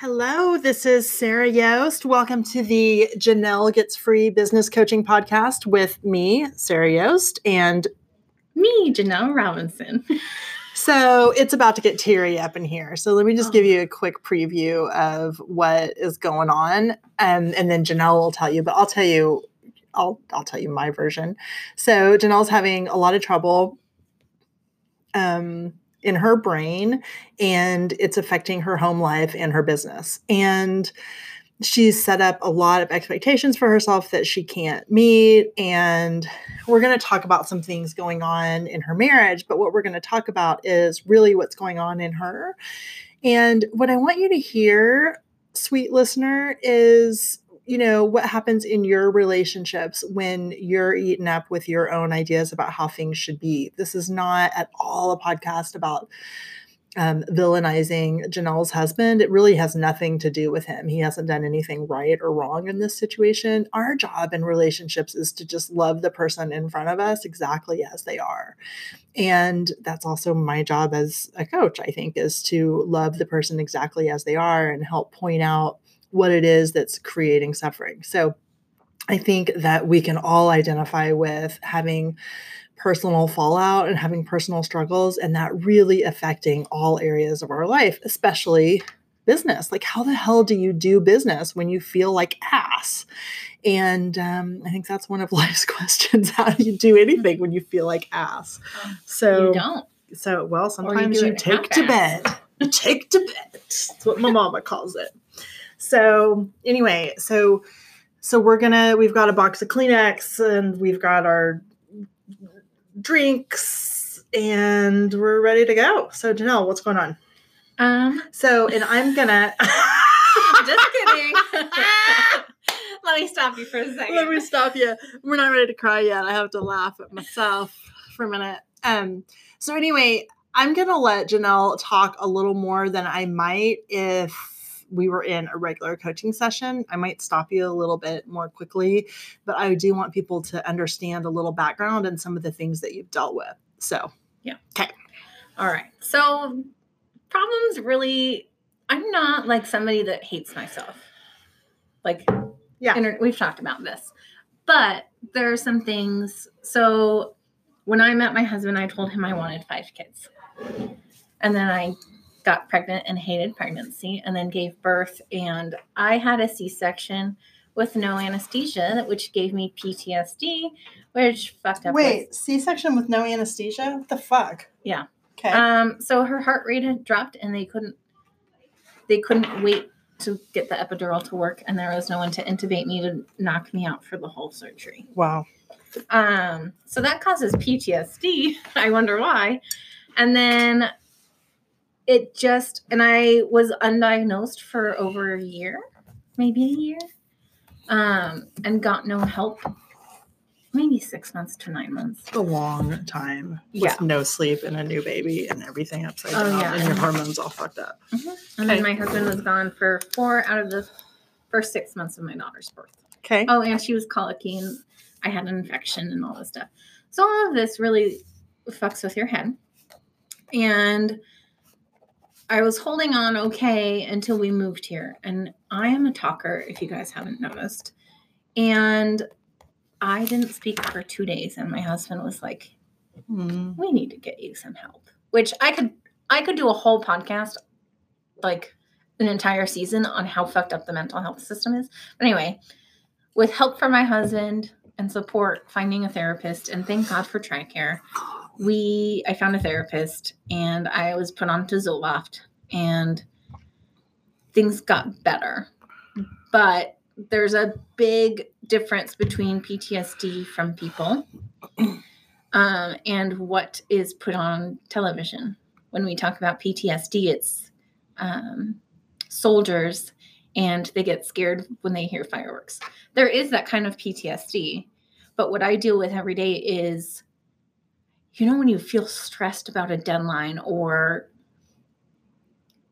Hello, this is Sarah Yost. Welcome to the Janelle Gets Free Business Coaching Podcast with me, Sarah Yost, and me, Janelle Robinson. So it's about to get teary up in here. So let me just oh. give you a quick preview of what is going on, um, and then Janelle will tell you. But I'll tell you, I'll I'll tell you my version. So Janelle's having a lot of trouble. Um, in her brain and it's affecting her home life and her business. And she's set up a lot of expectations for herself that she can't meet. And we're going to talk about some things going on in her marriage, but what we're going to talk about is really what's going on in her. And what I want you to hear, sweet listener, is you know what happens in your relationships when you're eaten up with your own ideas about how things should be this is not at all a podcast about um, villainizing Janelle's husband. It really has nothing to do with him. He hasn't done anything right or wrong in this situation. Our job in relationships is to just love the person in front of us exactly as they are. And that's also my job as a coach, I think, is to love the person exactly as they are and help point out what it is that's creating suffering. So I think that we can all identify with having personal fallout and having personal struggles and that really affecting all areas of our life, especially business. Like, how the hell do you do business when you feel like ass? And um, I think that's one of life's questions. How do you do anything when you feel like ass? Um, so you don't. So well, sometimes you, you take to bed. take to bed. That's what my mama calls it. So anyway, so so we're gonna we've got a box of Kleenex and we've got our drinks and we're ready to go. So Janelle, what's going on? Um. So and I'm gonna. just kidding. Let me stop you for a second. Let me stop you. We're not ready to cry yet. I have to laugh at myself for a minute. Um. So anyway, I'm gonna let Janelle talk a little more than I might if we were in a regular coaching session. I might stop you a little bit more quickly, but I do want people to understand a little background and some of the things that you've dealt with. So, yeah. Okay. All right. So, problems really, I'm not like somebody that hates myself. Like, yeah, inter- we've talked about this, but there are some things. So, when I met my husband, I told him I wanted five kids. And then I got pregnant and hated pregnancy and then gave birth. And I had a C section with no anesthesia, which gave me PTSD, which fucked up. Wait, C section with no anesthesia? What the fuck? Yeah. Okay. Um, so her heart rate had dropped and they couldn't they couldn't wait to get the epidural to work and there was no one to intubate me to knock me out for the whole surgery. Wow. Um, so that causes PTSD. I wonder why. And then it just and I was undiagnosed for over a year, maybe a year, um, and got no help. Maybe six months to nine months. A long time with yeah. no sleep and a new baby and everything upside oh, down yeah. and your hormones all fucked up. Mm-hmm. And then my husband was gone for four out of the first six months of my daughter's birth. Okay. Oh, and she was colicky and I had an infection and all this stuff. So all of this really fucks with your head. And I was holding on okay until we moved here. And I am a talker, if you guys haven't noticed. And I didn't speak for two days, and my husband was like, mm. "We need to get you some help." Which I could, I could do a whole podcast, like an entire season, on how fucked up the mental health system is. But anyway, with help from my husband and support, finding a therapist, and thank God for TRICARE, we I found a therapist and I was put on to Zoloft and things got better. But there's a big difference between PTSD from people um, and what is put on television. When we talk about PTSD, it's um, soldiers and they get scared when they hear fireworks. There is that kind of PTSD. But what I deal with every day is you know, when you feel stressed about a deadline or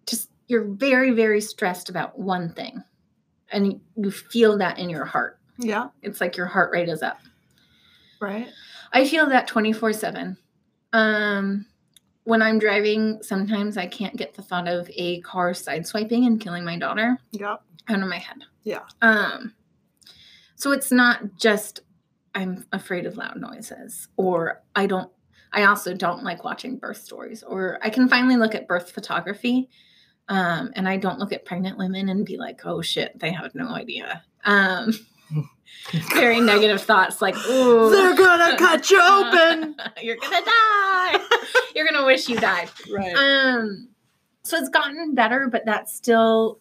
just you're very, very stressed about one thing and you feel that in your heart. Yeah. It's like your heart rate is up. Right. I feel that 24 7. Um, when I'm driving, sometimes I can't get the thought of a car sideswiping and killing my daughter Yep. out of my head. Yeah. Um, so it's not just I'm afraid of loud noises, or I don't. I also don't like watching birth stories, or I can finally look at birth photography, um, and I don't look at pregnant women and be like, "Oh shit, they have no idea." Um, very negative thoughts, like, "Ooh, They're gonna cut you open. You're gonna die. You're gonna wish you died." right. Um, so it's gotten better, but that's still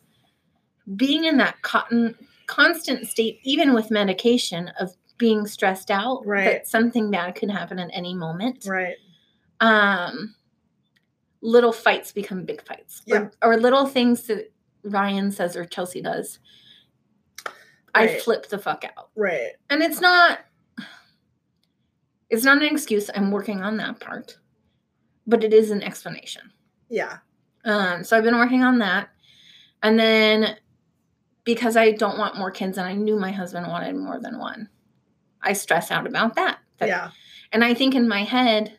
being in that cotton constant state, even with medication, of being stressed out Right. that something bad could happen at any moment. right. Um, little fights become big fights, Yeah. or, or little things that Ryan says or Chelsea does. I flip the fuck out, Right. and it's not. It's not an excuse. I'm working on that part, but it is an explanation. Yeah. Um, so I've been working on that. And then because I don't want more kids and I knew my husband wanted more than one, I stress out about that. That- Yeah. And I think in my head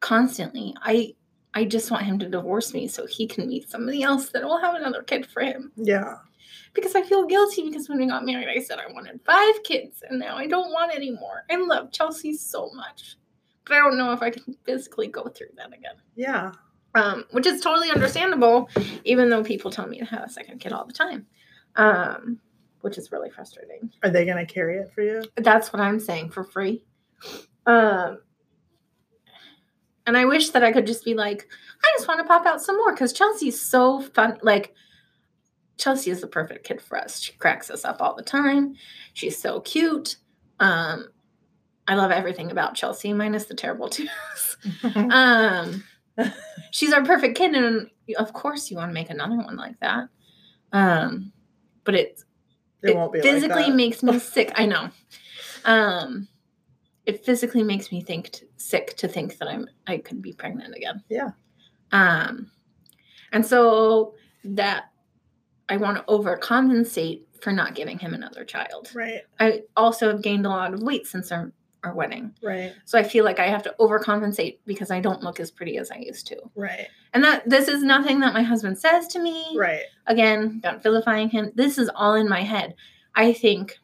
constantly, I I just want him to divorce me so he can meet somebody else that will have another kid for him. Yeah. Because I feel guilty because when we got married, I said I wanted five kids and now I don't want any more. I love Chelsea so much. But I don't know if I can physically go through that again Yeah. um, which is totally understandable, even though people tell me to have a second kid all the time, um, which is really frustrating. Are they gonna carry it for you? That's what I'm saying for free. Um, and I wish that I could just be like, I just want to pop out some more because Chelsea's so fun. Like, Chelsea is the perfect kid for us. She cracks us up all the time. She's so cute. Um, I love everything about Chelsea, minus the terrible twos. Um, she's our perfect kid, and of course, you want to make another one like that. Um, but it It, it won't be physically like that. makes me sick. I know. Um, it physically makes me think t- sick to think that I'm I could be pregnant again. Yeah. Um, and so that I want to overcompensate for not giving him another child. Right. I also have gained a lot of weight since our our wedding. Right. So I feel like I have to overcompensate because I don't look as pretty as I used to. Right. And that this is nothing that my husband says to me. Right. Again, not vilifying him. This is all in my head. I think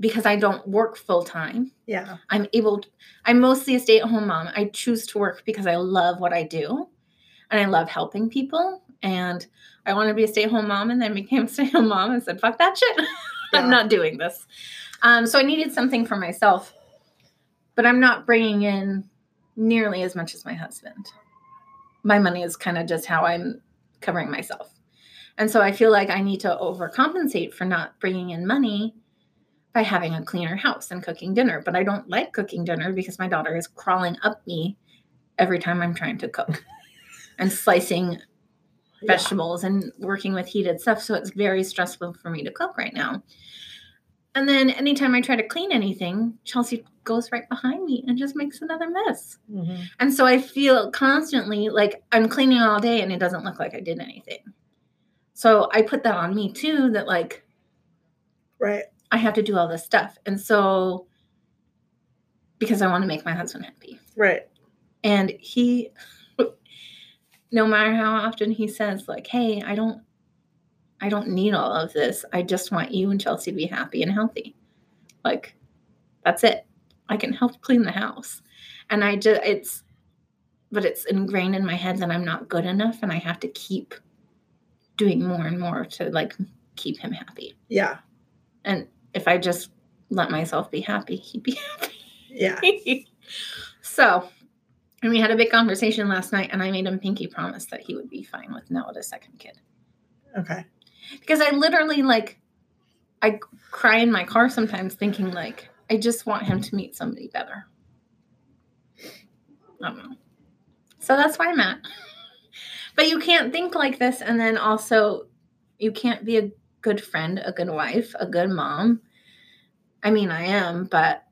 because I don't work full time, Yeah. I'm able to, I'm mostly a stay-at-home mom. I choose to work because I love what I do and I love helping people. And I want to be a stay-at-home mom and then became a stay-at-home mom and said, fuck that shit. Yeah. I'm not doing this. Um, so I needed something for myself, but I'm not bringing in nearly as much as my husband. My money is kind of just how I'm covering myself. And so I feel like I need to overcompensate for not bringing in money by having a cleaner house and cooking dinner. But I don't like cooking dinner because my daughter is crawling up me every time I'm trying to cook and slicing Yeah. vegetables and working with heated stuff. So it's very stressful for me to cook right now. And then anytime I try to clean anything, Chelsea goes right behind me and just makes another mess. Mhm. And so I feel constantly like I'm cleaning all day and it doesn't look like I did anything. So I put that on me too that like Right. I have to do all this stuff. And so because I want to make my husband happy. Right. And he no matter how often he says like, "Hey, I don't I don't need all of this. I just want you and Chelsea to be happy and healthy." Like that's it. I can help clean the house. And I just it's but it's ingrained in my head that I'm not good enough and I have to keep doing more and more to like keep him happy. Yeah. And if I just let myself be happy, he'd be happy. Yeah. so, and we had a big conversation last night, and I made him pinky promise that he would be fine with no a second kid. Okay. Because I literally like, I cry in my car sometimes thinking like, I just want him to meet somebody better. I don't know. So that's where I'm at. But you can't think like this, and then also, you can't be a good friend, a good wife, a good mom. I mean, I am, but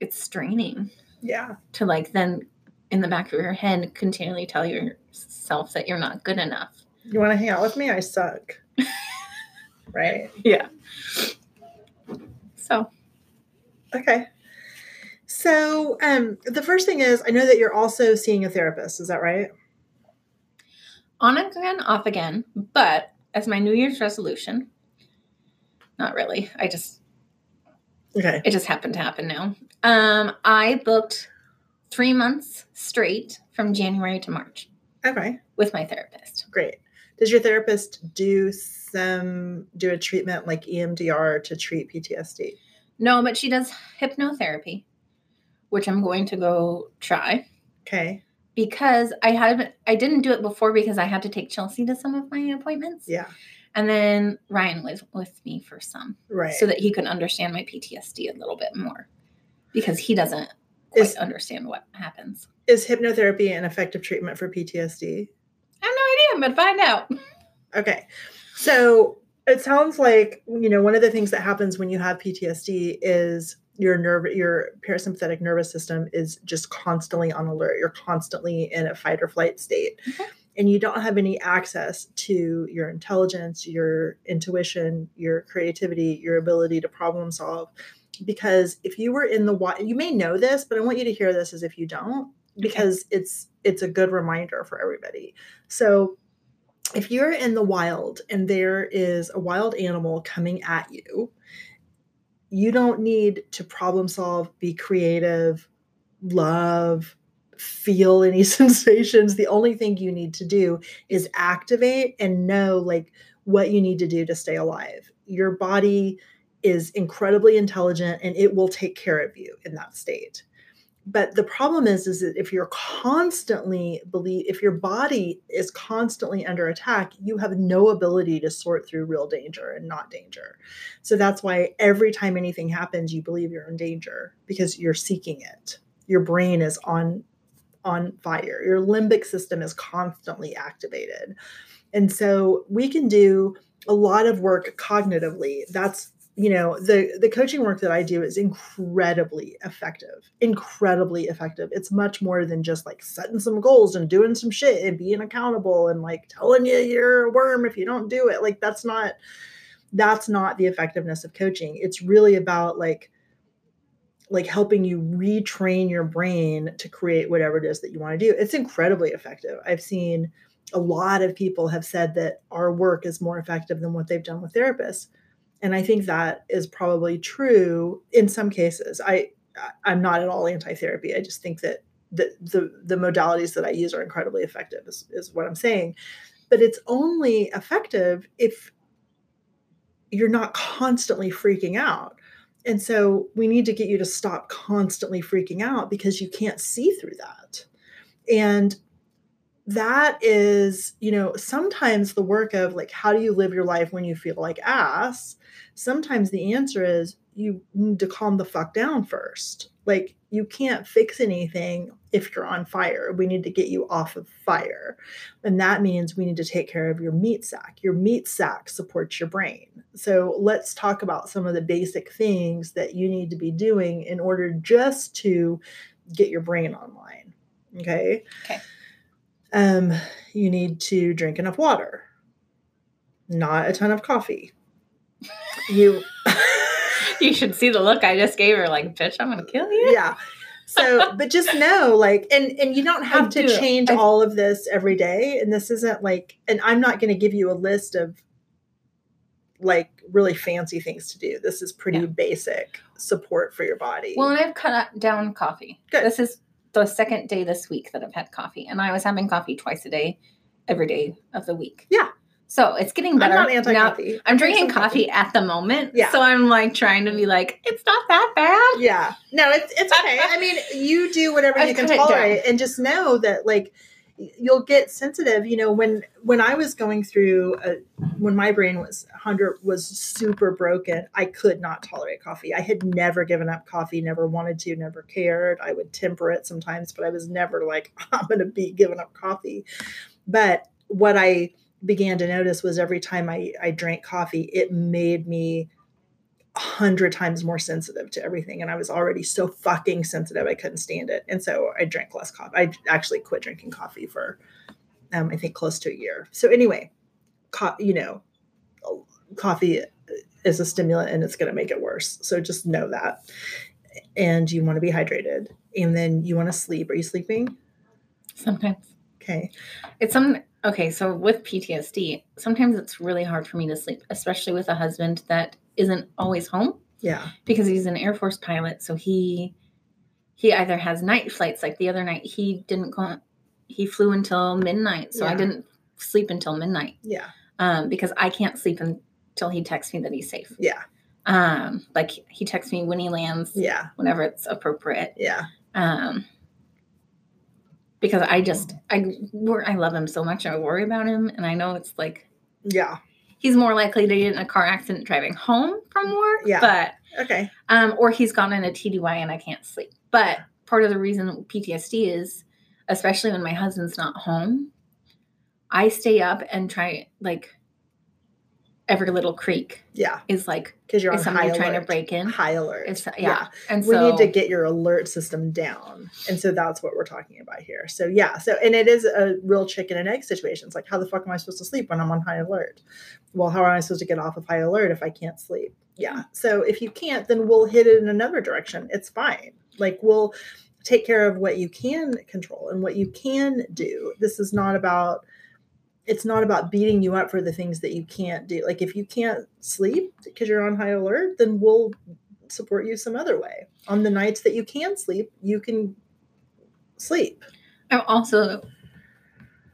it's straining Yeah. to like then in the back of your head continually tell yourself that you're not good enough. You want to hang out with me? I suck. right. Yeah. So Okay. So, um, the first thing is, I know that you're also seeing a therapist. Is that right? On again, off again. But as my New Year's resolution, not really. I just Okay. it just happened to happen now. Um, I booked three months straight from January to March Okay. with my therapist. Great. Does your therapist do some do a treatment like EMDR to treat PTSD? No, but she does hypnotherapy, which I'm going to go try Okay. because I had I didn't do it before because I had to take Chelsea to some of my appointments. Yeah. And then Ryan was with me for some Right. so that he could understand my PTSD a little bit more because he doesn't quite Is- understand what happens. is hypnotherapy an effective treatment for PTSD? I have no idea, but find out. Okay. So it sounds like, you know, one of the things that happens when you have PTSD is your nerve your parasympathetic nervous system is just constantly on alert. You're constantly in a fight or flight state. Okay. And you don't have any access to your intelligence, your intuition, your creativity, your ability to problem solve. Because if you were in the wild, you may know this, but I want you to hear this as if you don't, because it's it's a good reminder for everybody. So if you're in the wild and there is a wild animal coming at you, you don't need to problem solve, be creative, love, feel any sensations. The only thing you need to do is activate and know like what you need to do to stay alive. Your body is incredibly intelligent and it will take care of you in that state but the problem is is that if you're constantly believe if your body is constantly under attack you have no ability to sort through real danger and not danger. So that's why every time anything happens you believe you're in danger because you're seeking it. Your brain is on on fire. Your limbic system is constantly activated. And so we can do a lot of work cognitively. That's you know the the coaching work that i do is incredibly effective incredibly effective. It's much more than just like setting some goals and doing some shit and being accountable and like telling you you're a worm if you don't do it. Like that's not that's not the effectiveness of coaching. It's really about like like helping you retrain your brain to create whatever it is that you want to do. It's incredibly effective. I've seen a lot of people have said that our work is more effective than what they've done with therapists and i think that is probably true in some cases. I i'm not at all anti-therapy. I just think that the the, the modalities that i use are incredibly effective is, is what i'm saying. But it's only effective if you're not constantly freaking out. And so we need to get you to stop constantly freaking out because you can't see through that. And that is, you know, sometimes the work of like, how do you live your life when you feel like ass? Sometimes the answer is you need to calm the fuck down first. Like, you can't fix anything if you're on fire. We need to get you off of fire. And that means we need to take care of your meat sack. Your meat sack supports your brain. So let's talk about some of the basic things that you need to be doing in order just to get your brain online. Okay. Okay. Um, you need to drink enough water, not a ton of coffee. You, You should see the look I just gave her. Like, bitch, I'm gonna kill you. yeah. So, but just know, like, and and you don't have to do. change I- all of this every day. And this isn't like, and I'm not going to give you a list of like really fancy things to do. This is pretty Yeah. basic support for your body. Well, and I've cut down coffee. Good. This is the second day this week that I've had coffee, and I was having coffee twice a day, every day of the week. Yeah. So it's getting I'm better. not anti-coffee. I'm Drink drinking some coffee at the moment. Yeah. So I'm like trying to be like, it's not that bad. Yeah. No, it's it's okay. I mean, you do whatever I've you can cut it down. tolerate and just know that like you'll get sensitive, you know, when when I was going through a, when my brain was 100 was super broken, I could not tolerate coffee. I had never given up coffee, never wanted to, never cared. I would temper it sometimes, but I was never like I'm going to be giving up coffee. But what I began to notice was every time I, I drank coffee, it made me a hundred times more sensitive to everything. And I was already so fucking sensitive, I couldn't stand it. And so I drank less coffee. I actually quit drinking coffee for, um, I think, close to a year. So anyway, co- you know, coffee is a stimulant and it's going to make it worse. So just know that. and you want to be hydrated, and then you want to sleep. Are you sleeping? Sometimes. Okay. It's some okay, so with PTSD, sometimes it's really hard for me to sleep, especially with a husband that isn't always home Yeah. because he's an Air Force pilot. So he he either has night flights like the other night he didn't go he flew until midnight. So I didn't sleep until midnight. Yeah. Um, because I can't sleep until he texts me that he's safe. Yeah. Um, like he texts me when he lands, Yeah. whenever it's appropriate. Yeah. um because i just i i love him so much i worry about him and i know it's like Yeah. He's more likely to get in a car accident driving home from work Yeah. but Okay. um or he's gone in a tdy and i can't sleep but part of the reason ptsd is especially when my husband's not home i stay up and try like every little creak Yeah. is like Because you're on is high somebody trying to break in. High alert. it's yeah, and we so need to get your alert system down. And so that's what we're talking about here. So yeah. So and it is a real chicken and egg situation. It's like how the fuck am i supposed to sleep when i'm on high alert? Well how am i supposed to get off of high alert if i can't sleep? Yeah. Mm-hmm. So if you can't then we'll hit it in another direction. It's fine. Like we'll take care of what you can control and what you can do. This is not about it's not about beating you up for the things that you can't do like if you can't sleep because you're on high alert then we'll support you some other way. On the nights that you can sleep, you can sleep. I've also,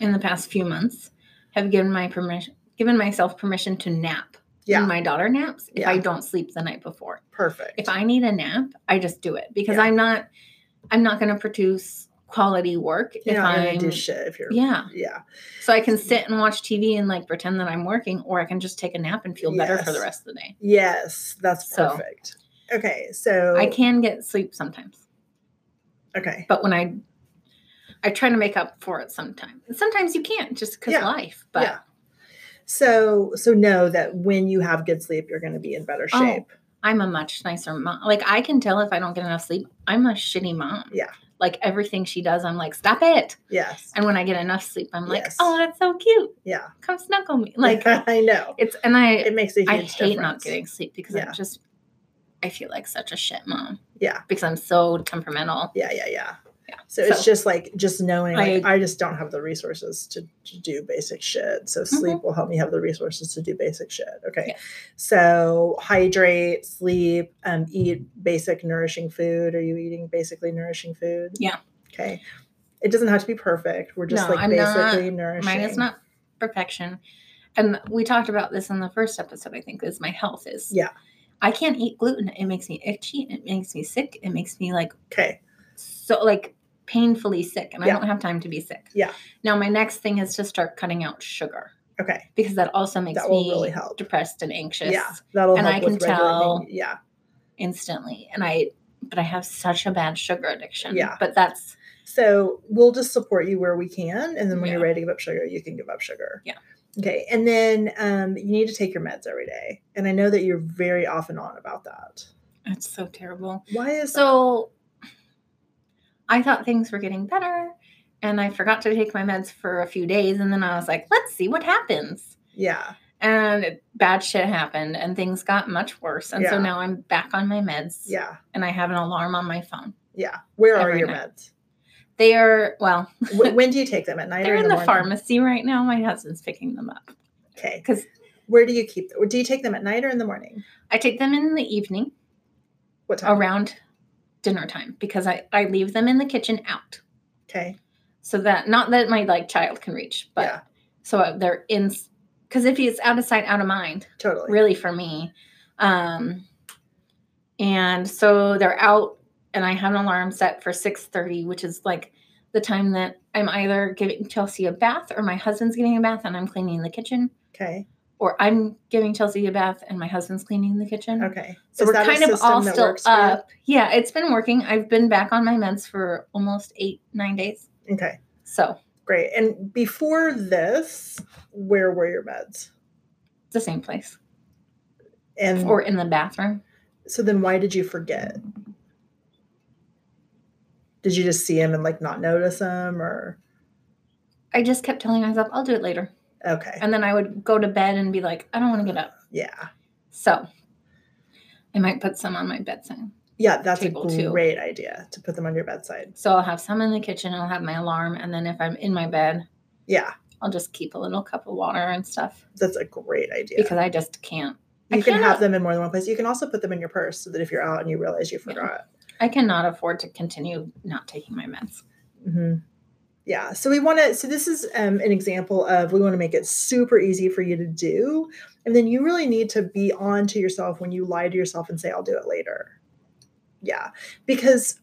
in the past few months, have given my permission, given myself permission to nap. Yeah, When my daughter naps, if I don't sleep the night before. perfect. If I need a nap, I just do it because Yeah. I'm not, I'm not going to produce quality work if not I'm. gonna do shit if you're Yeah, yeah so I can sit and watch TV and like pretend that I'm working, or I can just take a nap and feel better for the rest of the day. yes that's So- perfect. Okay, so I can get sleep sometimes, okay but when I, I try to make up for it sometimes. Sometimes you can't just because Yeah. life. But yeah. So so know that when you have good sleep, you're going to be in better Oh, shape. I'm a much nicer mom. Like I can tell if I don't get enough sleep, I'm a shitty mom. Yeah. Like everything she does, I'm like, stop it. Yes. And when I get enough sleep, I'm like, Yes. oh, that's so cute. Yeah. Come snuggle me. Like I know it's and I it makes a huge I hate difference. not getting sleep because Yeah. I just I feel like such a shit mom. Yeah. Because I'm so temperamental. Yeah, yeah, yeah. Yeah. So, it's just like just knowing like, I- I, just don't have the resources to, to do basic shit. So sleep will help me have the resources to do basic shit. Okay. Mm-hmm. Yeah. So hydrate, sleep, um, eat basic nourishing food. Are you eating basically nourishing food? Yeah. Okay. It doesn't have to be perfect. We're just No, like I'm not- basically nourishing. Mine is not perfection. And we talked about this in the first episode, I think, is my health is Yeah. I can't eat gluten. It makes me itchy. It makes me sick. It makes me like Okay. So like painfully sick and Yeah. I don't have time to be sick. Yeah. Now my next thing is to start cutting out sugar Okay. because that also makes That me really help. depressed and anxious Yeah. That'll And help I can tell- Yeah. instantly. And I but I have such a bad sugar addiction. Yeah. But that's So we'll just support you where we can, and then when you're ready to give up sugar, you can give up sugar. Yeah. Okay, and then um, you need to take your meds every day, and I know that you're very off and on about that. That's so terrible. Why is So I thought things were getting better and I forgot to take my meds for a few days and then I was like, let's see what happens. Yeah, And bad shit happened and things got much worse. And so now I'm back on my meds. yeah, And I have an alarm on my phone. yeah. Where are your night. meds? They are well, when do you take them at night? they're or in the, morning? pharmacy right now. My husband's picking them up Okay, because where do you keep? them? do you take them at night or in the morning? I take them in the evening What time? around dinner time because I, I leave them in the kitchen out Okay, so that not that my like child can reach, but Yeah. so they're in because if it's out of sight, out of mind, totally. really for me. Um, and so they're out, and I have an alarm set for six thirty, which is like the time that I'm either giving Chelsea a bath or my husband's giving a bath and I'm cleaning the kitchen, Okay, or I'm giving Chelsea a bath and my husband's cleaning the kitchen. okay. So Is we're kind of all still works for you? up. Yeah, it's been working. I've been back on my meds for almost eight, nine days. Okay, So great. And before this, where were your meds? the same place. And Or in the bathroom. So then why did you forget? Did you just see him and like not notice him or I just kept telling myself, I'll do it later. Okay. And then I would go to bed and be like, I don't want to get up. Yeah. So I might put some on my bedside. Yeah, that's a too. great idea to put them on your bedside. So I'll have some in the kitchen. I'll have my alarm, and then if I'm in my bed, Yeah, I'll just keep a little cup of water and stuff that's a great idea. because I just can't. I you can have them in more than one place. You can also put them in your purse so that if you're out and you realize you Yeah. forgot. I cannot afford to continue not taking my meds. hmm Yeah. So we want to. So this is um, an example of we want to make it super easy for you to do, and then you really need to be on to yourself when you lie to yourself and say, "I'll do it later." Yeah, because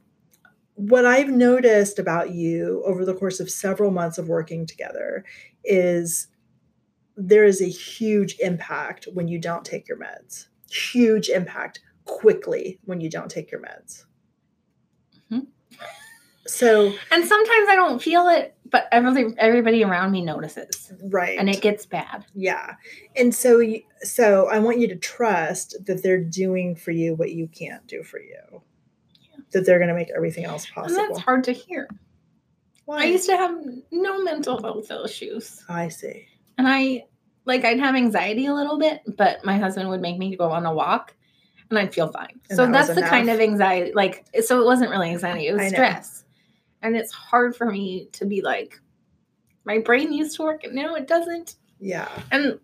what I've noticed about you over the course of several months of working together is there is a huge impact when you don't take your meds. Huge impact quickly when you don't take your meds. So And sometimes I don't feel it, but everybody everybody around me notices, right, and it gets bad. yeah, and so you, so I want you to trust that they're doing for you what you can't do for you. Yeah. That they're going to make everything else And possible. that's hard to hear. Why? I used to have no mental health issues. I see. And I like I'd have anxiety a little bit, but my husband would make me go on a walk and I'd feel fine. And so that that's the kind of anxiety like so it wasn't really anxiety, it was stress. And it's hard for me to be like my brain used to work and now it doesn't. Yeah. And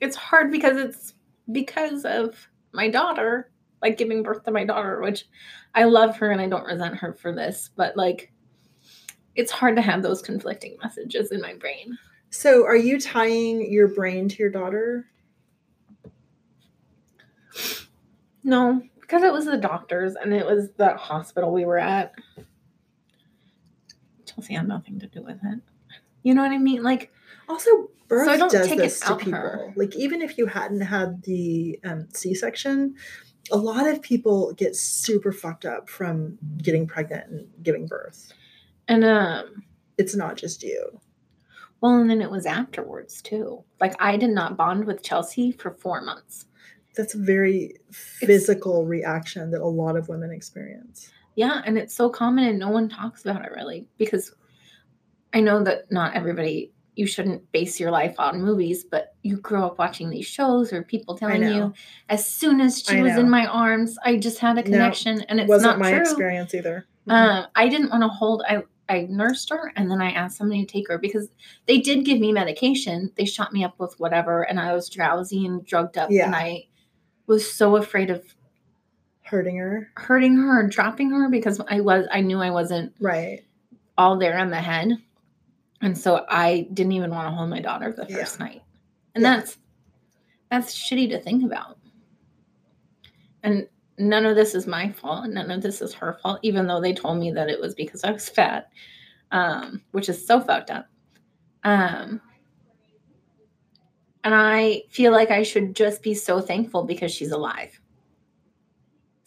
it's hard because it's because of my daughter, like giving birth to my daughter, which I love her and I don't resent her for this, but like it's hard to have those conflicting messages in my brain. So, are you tying your brain to your daughter? No, because it was the doctors and it was the hospital we were at. Chelsea had nothing to do with it. You know what I mean? Like, Also, birth I don't does take it this to people. her. Like, even if you hadn't had the um, C-section, a lot of people get super fucked up from getting pregnant and giving birth. and um, It's not just you. well, and then it was afterwards too. Like, I did not bond with Chelsea for four months. That's a very physical reaction that a lot of women experience. Yeah, and it's so common and no one talks about it really because I know that not everybody you shouldn't base your life on movies, but you grow up watching these shows or people telling you as soon as she I was know. in my arms, I just had a No, connection and it's Wasn't not my true. experience either. Mhm. Uh, I didn't want to hold. I I nursed her and then I asked somebody to take her because they did give me medication. They shot me up with whatever, and I was drowsy and drugged up, Yeah. and I was so afraid of Hurting her. hurting her dropping her because I was I knew I wasn't Right. all there in the head, and so I didn't even want to hold my daughter the Yeah. first night, and Yeah. that's that's shitty to think about. And none of this is my fault, and none of this is her fault, even though they told me that it was because I was fat, um, which is so fucked up. Um, and I feel like I should just be so thankful because she's alive.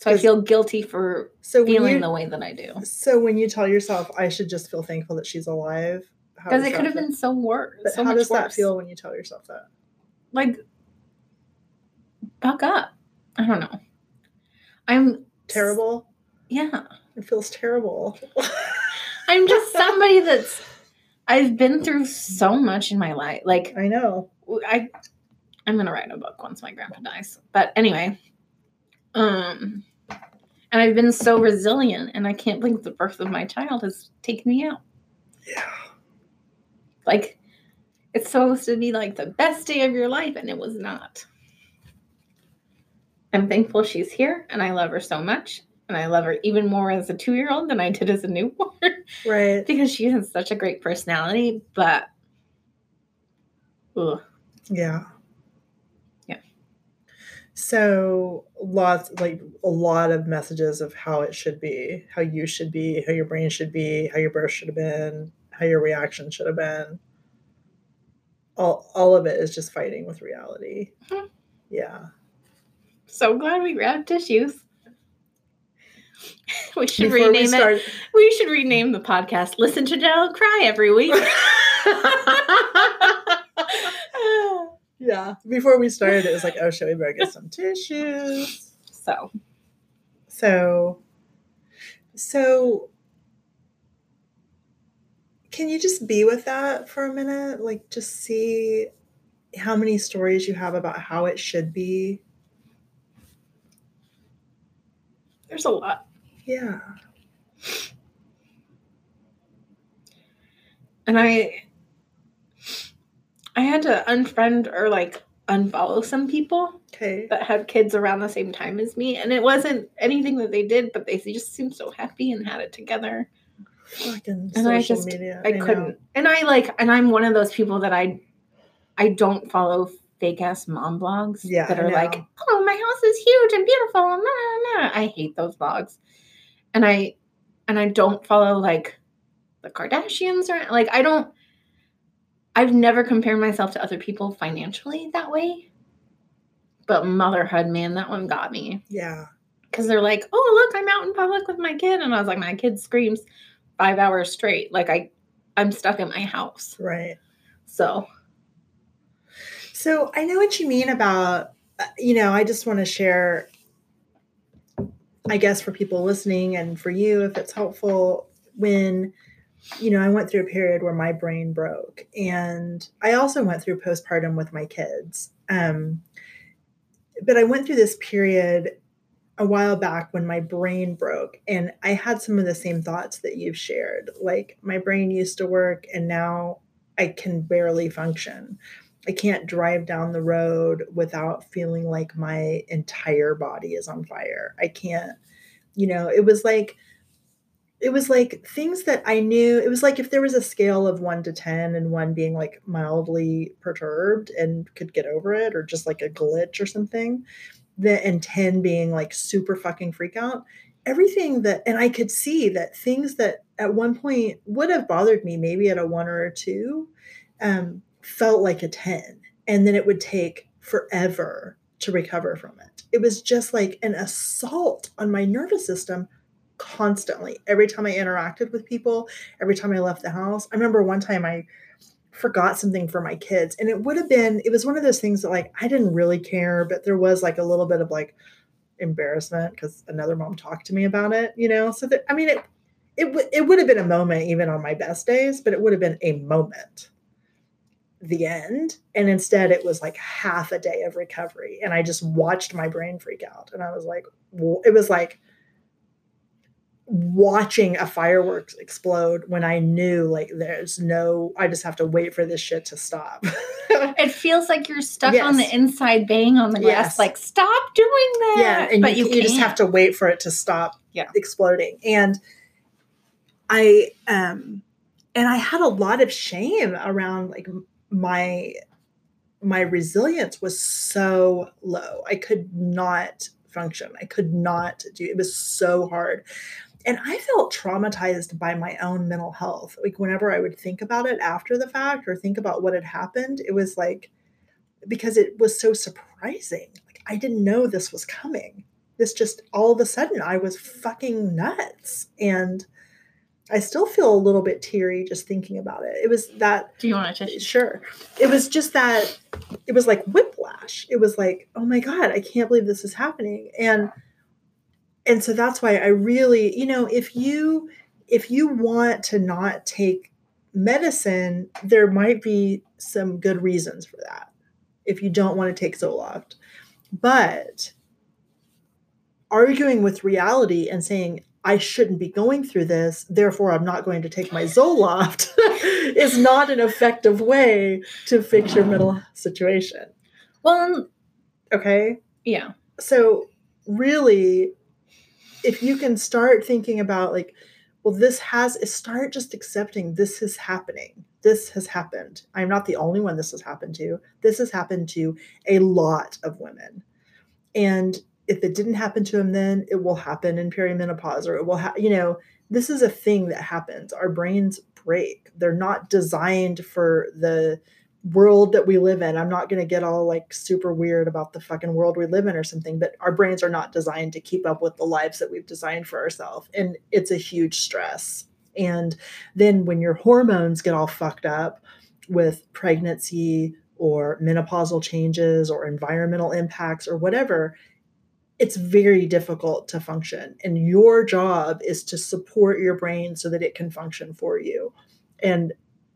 So I feel guilty for So feeling you, the way that I do. so when you tell yourself, I should just feel thankful that she's alive. Because it could have been so worse. But so how does that feel when you tell yourself that? Like, buck up. I don't know. I'm Terrible. Yeah. It feels terrible. I'm just somebody that's I've been through so much in my life. Like I know. I I'm gonna write a book once my grandpa dies. But anyway, um and I've been so resilient and I can't believe the birth of my child has taken me out. Yeah. Like it's supposed to be like the best day of your life and it was not. I'm thankful she's here and I love her so much. And I love her even more as a two year old than I did as a newborn Right. because she has such a great personality. But, ugh. Yeah. Yeah. So lots like a lot of messages of how it should be, how you should be, how your brain should be, how your birth should have been, how your reaction should have been. All all of it is just fighting with reality. Mhm. Yeah. so glad we grabbed tissues. We should Before we rename it. We should rename the podcast "Listen to Dell Cry Every Week." yeah. Before we started, it was like, oh, should we better get some tissues? so So, so can you just be with that for a minute? Like, just see how many stories you have about how it should be. There's a lot. Yeah. And I I had to unfriend or like unfollow some people Okay. that had kids around the same time as me. And it wasn't anything that they did, but they just seemed so happy and had it together. Fucking And I just- media. I, know. couldn't. And I like and I'm one of those people that I I don't follow fake ass mom blogs Yeah, that are like, oh my house is huge and beautiful. Nah, nah. I hate those blogs. And I and I don't follow like the Kardashians or like I don't I've never compared myself to other people financially that way. But motherhood, man, that one got me. Yeah. Because they're like, oh look, I'm out in public with my kid. And I was like, my kid screams five hours straight. Like I I'm stuck in my house. Right. So So I know what you mean about, uh, you know, I just want to share, I guess, for people listening and for you, if it's helpful, when, you know, I went through a period where my brain broke. And I also went through postpartum with my kids. Um, but I went through this period a while back when my brain broke and I had some of the same thoughts that you've shared. Like my brain used to work and now I can barely function. I can't drive down the road without feeling like my entire body is on fire. I can't, you know, it was like, it was like things that I knew. It was like if there was a scale of one to 10 and one being like mildly perturbed and could get over it or just like a glitch or something, that and 10 being like super fucking freak out. Everything that, and I could see that things that at one point would have bothered me, maybe at a one or a two, um, felt like a 10 and then it would take forever to recover from it it was just like an assault on my nervous system constantly. Every time i interacted with people every time i left the house i remember one time i forgot something for my kids and it would have been it was one of those things that like i didn't really care but there was like a little bit of like embarrassment because another mom talked to me about it you know? So that i mean it it, w- it would have been a moment even on my best days but it would have been a moment. The end and instead it was like half a day of recovery and i just watched my brain freak out and i was like w- it was like watching a fireworks explode when i knew like there's no i just have to wait for this shit to stop. It feels like you're stuck on the inside bang on the glass, Yes. like stop doing that. yeah and but you, you, you just have to wait for it to stop Yeah. exploding. And i um and i had a lot of shame around like my my resilience was so low. I could not function. I could not do it was so hard and i felt traumatized by my own mental health like whenever i would think about it after the fact or think about what had happened it was like because it was so surprising like i didn't know this was coming this just all of a sudden I was fucking nuts. And I still feel a little bit teary just thinking about it. It was that, Do you want to tissue? sure. It was just that, it was like whiplash. It was like, oh my God, I can't believe this is happening. And, and so that's why I really, you know, if you, if you want to not take medicine, there might be some good reasons for that. If you don't want to take Zoloft. But arguing with reality and saying I shouldn't be going through this, therefore I'm not going to take my Zoloft is not an effective way to fix your mental situation. Well, Okay? yeah. So really if you can start thinking about like well this has start just accepting this is happening. This has happened. I'm not the only one this has happened to. This has happened to a lot of women. And if it didn't happen to them then, it will happen in perimenopause or it will ha- you know, this is a thing that happens. Our brains break. They're not designed for the world that we live in. I'm not going to get all like super weird about the fucking world we live in or something, but our brains are not designed to keep up with the lives that we've designed for ourselves. And it's a huge stress. And then when your hormones get all fucked up with pregnancy or menopausal changes or environmental impacts or whatever, it's very difficult to function. And your job is to support your brain so that it can function for you. And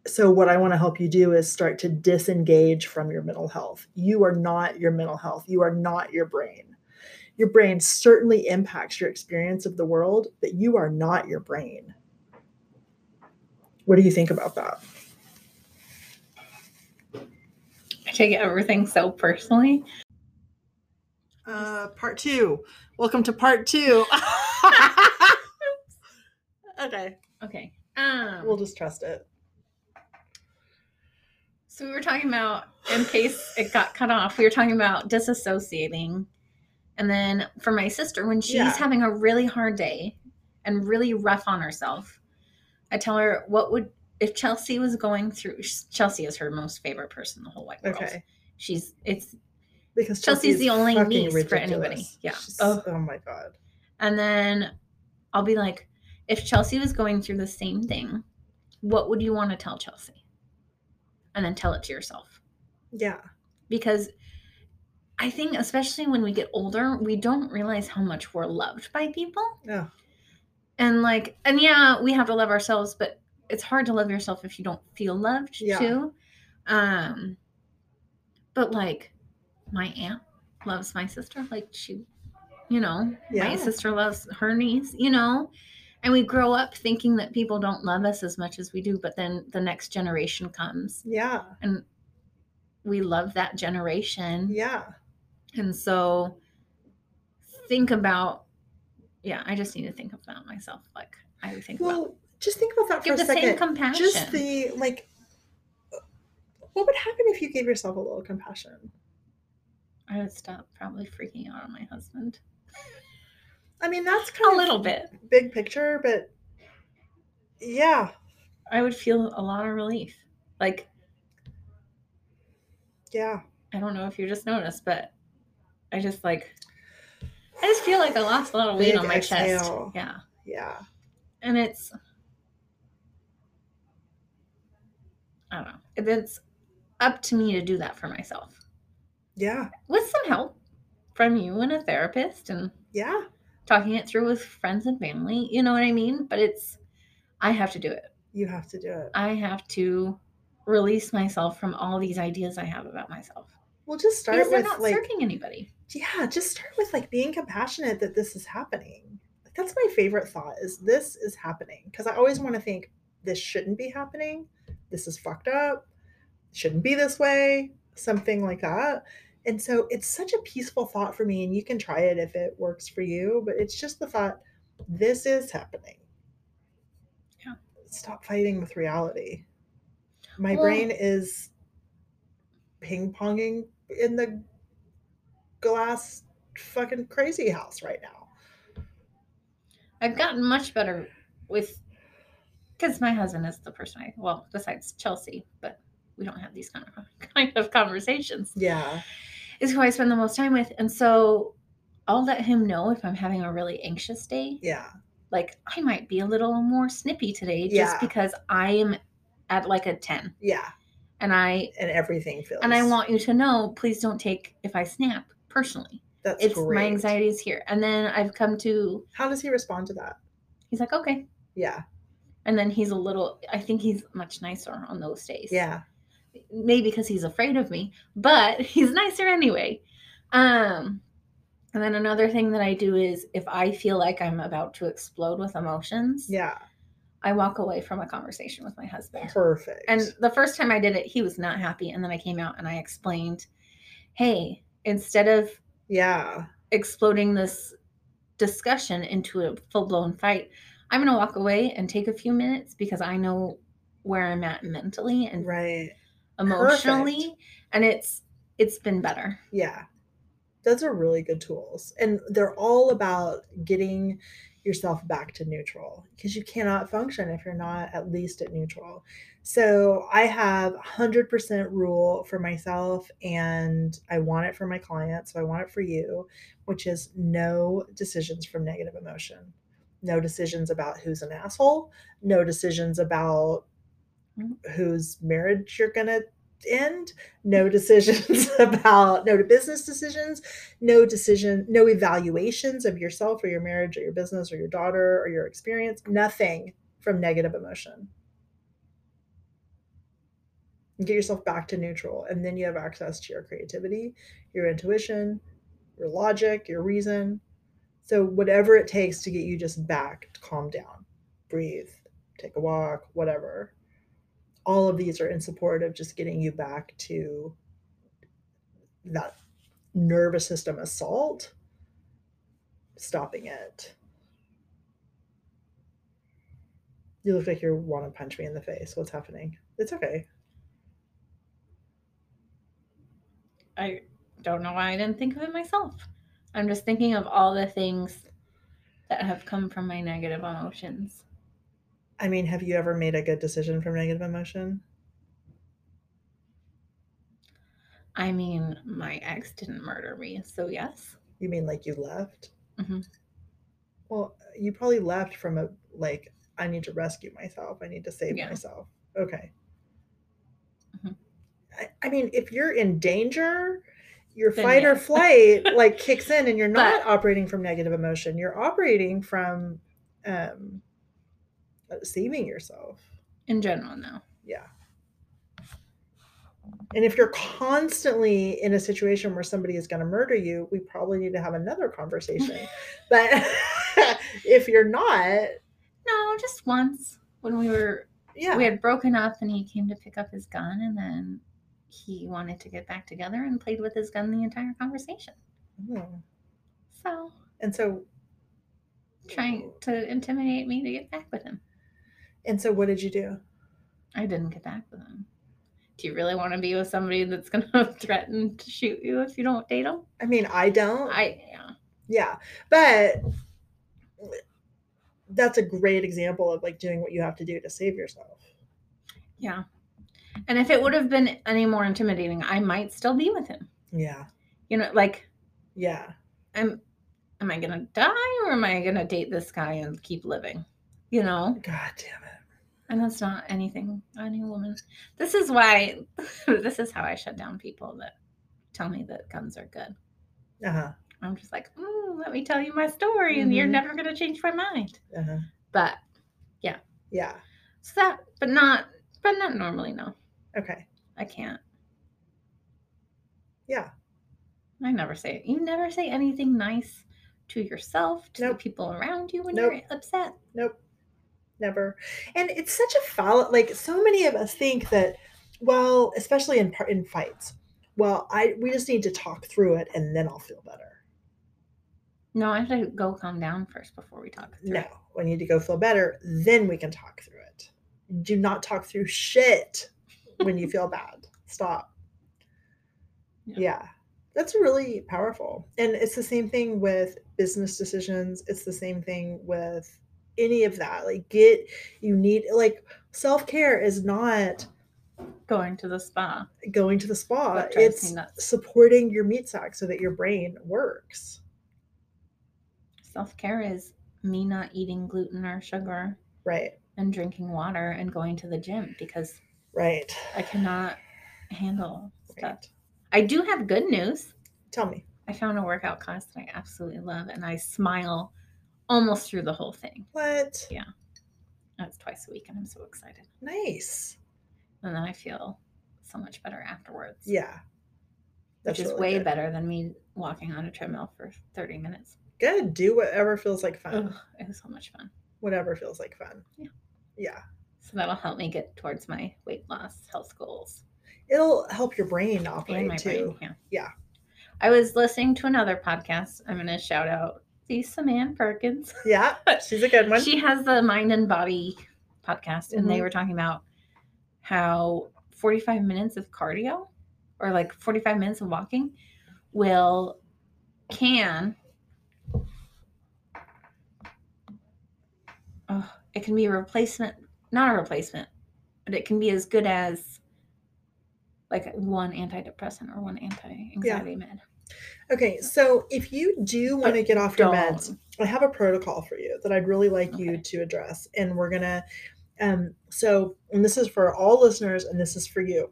so, what I want to help you do is start to disengage from your mental health. You are not your mental health, you are not your brain. Your brain certainly impacts your experience of the world, but you are not your brain. What do you think about that? I take everything so personally. Uh, part two. Welcome to part two. okay, Okay. Um, we'll just trust it. So we were talking about, in case it got cut off, we were talking about disassociating. And then for my sister, when she's Yeah. having a really hard day and really rough on herself, I tell her, what would, if Chelsea was going through, Chelsea is her most favorite person in the whole wide world. Okay, She's, it's, because Chelsea's Chelsea's the only niece for anybody. Yeah. Oh. oh my god. and then I'll be like, if Chelsea was going through the same thing, what would you want to tell Chelsea? And then tell it to yourself. Yeah. because I think especially when we get older, we don't realize how much we're loved by people. Yeah. And like and yeah, we have to love ourselves, but it's hard to love yourself if you don't feel loved Yeah. too. Um but like my aunt loves my sister like she you know, my sister loves her niece, you know. And we grow up thinking that people don't love us as much as we do, but then the next generation comes Yeah. and we love that generation. Yeah. And so think about yeah, I just need to think about myself like I think about Well, just think about that for give a the second. same compassion. Just the like what would happen if you gave yourself a little compassion? I would stop probably freaking out on my husband. I mean, that's kind of A of little bit. big picture, but yeah, I would feel a lot of relief. Like yeah. I don't know if you just noticed, but I just like I just feel like I lost a lot of weight Big on my chest. Yeah. Yeah. And it's I don't know. It's up to me to do that for myself. Yeah. with some help from you and a therapist and Yeah. Talking it through with friends and family you know what i mean but it's i have to do it You have to do it. i have to release myself from all these ideas i have about myself Well, just start because with not like serving anybody yeah, just start with like being compassionate that this is happening. Like that's my favorite thought is this is happening because I always want to think this shouldn't be happening. This is fucked up. Shouldn't be this way. Something like that. And so it's such a peaceful thought for me and you can try it if it works for you, but it's just the thought this is happening. Yeah. Stop fighting with reality. My Well- brain is ping ponging in the glass fucking crazy house right now. i've gotten much better with because my husband is the person i well besides chelsea but we don't have these kind of kind of conversations Yeah. Is who i spend the most time with and so i'll let him know if i'm having a really anxious day Yeah. like I might be a little more snippy today Yeah. just because I am at like a 10 Yeah. and I And everything feels and I want you to know please don't take if I snap personally. that's it's great. my anxiety is here. And then I've come to How does he respond to that? he's like okay. Yeah. And then he's a little I think he's much nicer on those days. Yeah. Maybe because he's afraid of me, but he's nicer anyway. Um and then another thing that I do is if I feel like I'm about to explode with emotions, Yeah. I walk away from a conversation with my husband. Perfect. And the first time I did it, he was not happy. And then I came out and I explained, hey, instead of yeah. exploding this discussion into a full blown fight, I'm going to walk away and take a few minutes because I know where I'm at mentally and Right. Emotionally. Perfect. And it's, it's been better. Yeah. Those are really good tools. And they're all about getting yourself back to neutral because you cannot function if you're not at least at neutral. So I have 100% rule for myself and I want it for my clients. So I want it for you, which is no decisions from negative emotion. No decisions about who's an asshole. No decisions about Mhm. whose marriage you're going to end. No decisions about, no to business decisions no decision, no evaluations of yourself or your marriage or your business or your daughter or your experience, nothing from negative emotion. Get yourself back to neutral, and then you have access to your creativity, your intuition, your logic, your reason. So whatever it takes to get you just back to calm down, breathe, take a walk, whatever. All of these are in support of just getting you back to that nervous system assault, stopping it. You look like you want to punch me in the face. What's happening? It's okay. I don't know why I didn't think of it myself. I'm just thinking of all the things that have come from my negative emotions. I mean, have you ever made a good decision from negative emotion? I mean, my ex didn't murder me, so yes. You mean like you left? Mhm. Well, you probably left from a like, I need to rescue myself. I need to save Yeah. myself. Okay. Mhm. I, I mean, if you're in danger, your Then fight or flight like kicks in, and you're not But- operating from negative emotion. You're operating from um, saving yourself. In general, no. Yeah. And if you're constantly in a situation where somebody is going to murder you, we probably need to have another conversation. but if you're not, No, just once when we were yeah. we had broken up and he came to pick up his gun and then he wanted to get back together and played with his gun the entire conversation. Hmm. So And so, trying to intimidate me to get back with him. And so, what did you do? I didn't get back with him. Do you really want to be with somebody that's gonna threaten to shoot you if you don't date him? I mean, I don't. I yeah. yeah, but that's a great example of like doing what you have to do to save yourself. Yeah. And if it would have been any more intimidating, I might still be with him. Yeah, You know, like yeah, I'm am I gonna die or am I gonna date this guy and keep living? You know? God damn it. And that's not anything any woman. This is why this is how I shut down people that tell me that guns are good. Uh huh. I'm just like, mm, let me tell you my story, and you're Mhm. never gonna change my mind. Uh huh. But Yeah. Yeah. So that, but not, but not normally. No, Okay. I can't. Yeah. I never say You never say anything nice to yourself, to Nope. the people around you when Nope. you're upset. Nope. Never. And it's such a foul. Like so many of us think that, well, especially in par- in fights. Well, I we just need to talk through it and then I'll feel better. No, I have to go calm down first before we talk. through No, it. we need to go feel better. Then we can talk through it. Do not talk through shit when you feel bad. Stop. Yeah. Yeah. That's really powerful. And it's the same thing with business decisions. It's the same thing with any of that. Like, get, you need, like, self care is not Going to the spa. going to the spa, That drives me it's supporting your meat sack so that your brain works. Self care is me not eating gluten or sugar Right. and drinking water and going to the gym because Right. I cannot handle stuff. Right. I do have good news. Tell me. I found a workout class that I absolutely love and I smile almost through the whole thing. What? Yeah. That's twice a week and I'm so excited. Nice. And then I feel so much better afterwards. Yeah. Which is really way good. better than me walking on a treadmill for 30 minutes. Good. Do whatever feels like fun. Ugh, it was so much fun. Whatever feels like fun. Yeah. Yeah. So that'll help me get towards my weight loss health goals. It'll help your brain operate my too. brain. Yeah. Yeah. I was listening to another podcast. I'm going to shout out Lisa Mann Perkins. Yeah. She's a good one. She has the Mind and Body podcast, and they Mhm. were talking about how 45 minutes of cardio or like 45 minutes of walking will can oh, it can be a replacement not a replacement but it can be as good as like one antidepressant or one anti-anxiety med Okay, so if you do want to get off your meds. I have a protocol for you that I'd really like you Okay. to address. And we're gonna um so and this is for all listeners and this is for you.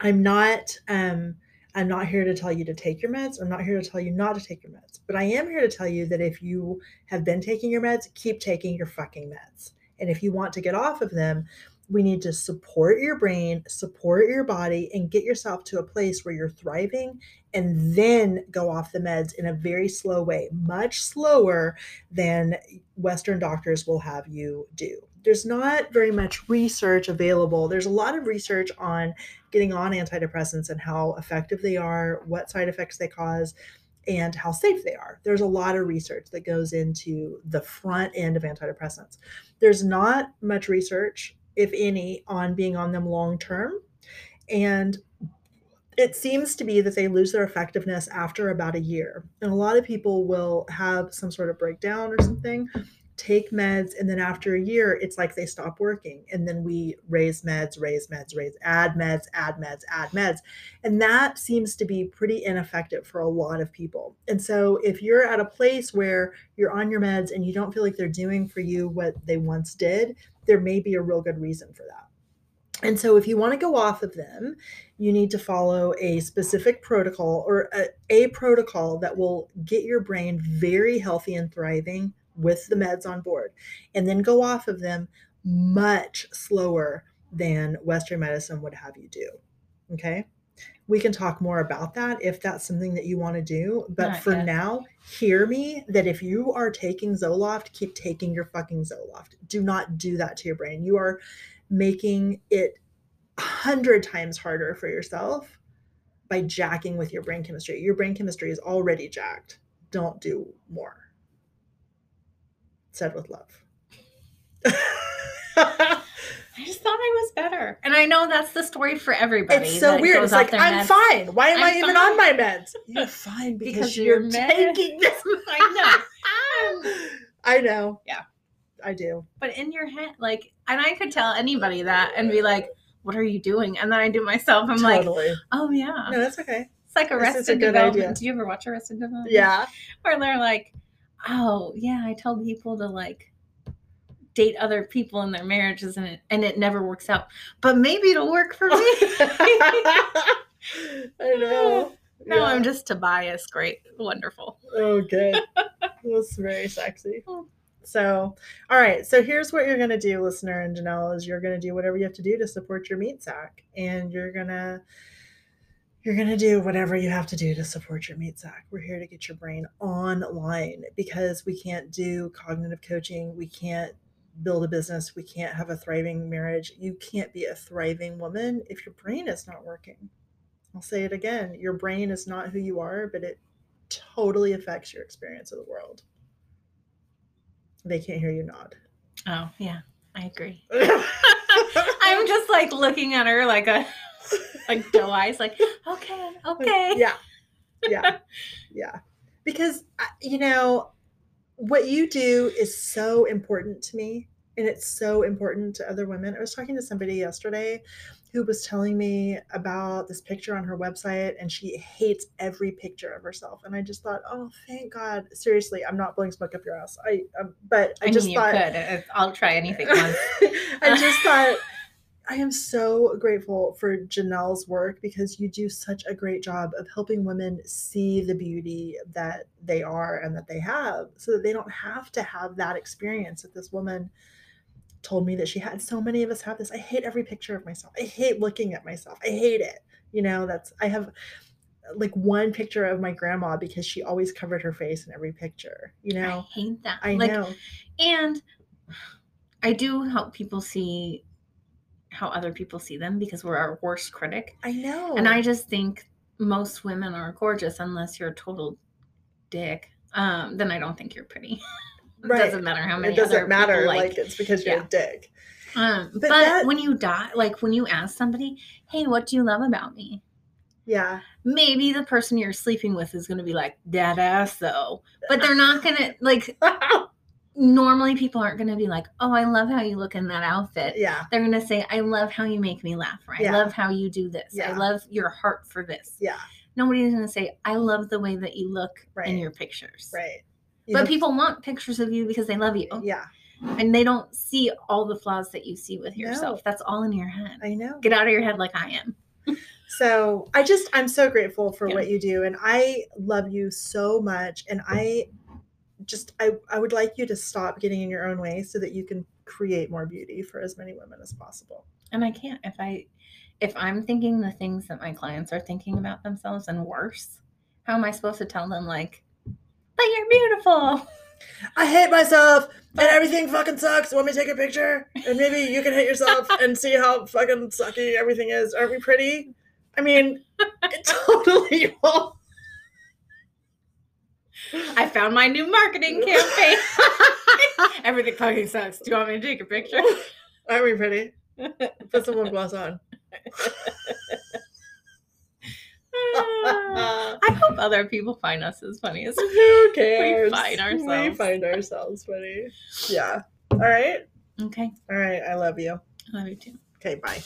I'm not um I'm not here to tell you to take your meds. I'm not here to tell you not to take your meds. But I am here to tell you that if you have been taking your meds, keep taking your fucking meds. And if you want to get off of them, we need to support your brain, support your body, and get yourself to a place where you're thriving and then go off the meds in a very slow way, much slower than Western doctors will have you do. There's not very much research available. There's a lot of research on getting on antidepressants and how effective they are, what side effects they cause, and how safe they are. There's a lot of research that goes into the front end of antidepressants. There's not much research, if any, on being on them long term. And it seems to be that they lose their effectiveness after about a year. And a lot of people will have some sort of breakdown or something take meds and then after a year it's like they stop working. And then we raise meds raise meds raise add meds add meds add meds. And that seems to be pretty ineffective for a lot of people. And so if you're at a place where you're on your meds and you don't feel like they're doing for you what they once did there may be a real good reason for that and so, if you want to go off of them, you need to follow a specific protocol or a, a, protocol that will get your brain very healthy and thriving with the meds on board and then go off of them much slower than Western medicine would have you do. Okay. We can talk more about that if that's something that you want to do. But Not for yet. now, hear me that if you are taking Zoloft, keep taking your fucking Zoloft. Do not do that to your brain. You are making it a hundred times harder for yourself by jacking with your brain chemistry. Your brain chemistry is already jacked. Don't do more said with love. I just thought I was better. And I know that's the story for everybody. It's so weird. It's like, I'm meds. fine. Why am I'm I even fine. on my meds? You're fine because, because you're, you're taking this. I know. I know. Yeah. I do. But in your head, like, and I could tell anybody that and be like, what are you doing? And then I do myself. I'm totally. like, oh, yeah. No, that's okay. It's like Arrested Development. Idea. Do you ever watch Arrested Development? Yeah. Where they're like, oh yeah, I tell people to like date other people in their marriages and it and it never works out. But maybe it'll work for me. I know. No, yeah. I'm just Tobias. Great. Wonderful. Okay. That's very sexy. Oh, So, all right. So here's what you're gonna do, listener and Janelle, is you're gonna do whatever you have to do to support your meat sack. And you're gonna you're going to do whatever you have to do to support your meat sack. We're here to get your brain online because we can't do cognitive coaching. We can't build a business. We can't have a thriving marriage. You can't be a thriving woman if your brain is not working. I'll say it again your brain is not who you are, but it totally affects your experience of the world. They can't hear you nod. Oh, yeah, I agree. I'm just like looking at her like a like doe eyes, like, okay, okay. Yeah. Yeah. yeah. Because, uh, you know, what you do is so important to me and it's so important to other women. I was talking to somebody yesterday who was telling me about this picture on her website and she hates every picture of herself and i just thought oh thank god seriously i'm not blowing smoke up your ass i um, but i, I just mean, thought could. i'll try anything once i just thought I am so grateful for Janelle's work because you do such a great job of helping women see the beauty that they are and that they have so that they don't have to have that experience that this woman told me that she had. So many of us have this. I hate every picture of myself. I hate looking at myself. I hate it. You know, that's, I have like one picture of my grandma because she always covered her face in every picture, you know? I hate that. I like, know. And I do help people see how other people see them because we're our worst critic. I know. And I just think most women are gorgeous unless you're a total dick. Um, then I don't think you're pretty. it doesn't matter how many. It doesn't matter. Like, like, it's because you're yeah. a dick. Um, but, but that, when you die, like when you ask somebody, "Hey, what do you love about me?" Yeah. Maybe the person you're sleeping with is going to be like, "That ass, though," but they're not going to like. normally people aren't going to be like, "Oh, I love how you look in that outfit." Yeah. They're going to say, "I love how you make me laugh." Or, I yeah. love how you do this. Yeah. I love your heart for this. Yeah. Nobody's going to say, "I love the way that you look right. in your pictures." Right. But people want pictures of you because they love you. Yeah. And they don't see all the flaws that you see with yourself. No. That's all in your head. I know. Get out of your head like I am. so I just I'm so grateful for yeah. what you do and I love you so much and I just I, I would like you to stop getting in your own way so that you can create more beauty for as many women as possible and i can't if i if i'm thinking the things that my clients are thinking about themselves and worse How am I supposed to tell them like, but you're beautiful? I hate myself and everything fucking sucks. Want me to take a picture? And maybe you can hate yourself and see how fucking sucky everything is. Aren't we pretty? I mean, totally won't. I found my new marketing campaign. Everything fucking sucks. Do you want me to take a picture? Aren't we pretty? Put some lip gloss on. I hope other people find us as funny as Who cares? find We find ourselves funny. Yeah. All right. Okay. All right. I love you. I love you too. Okay. Bye.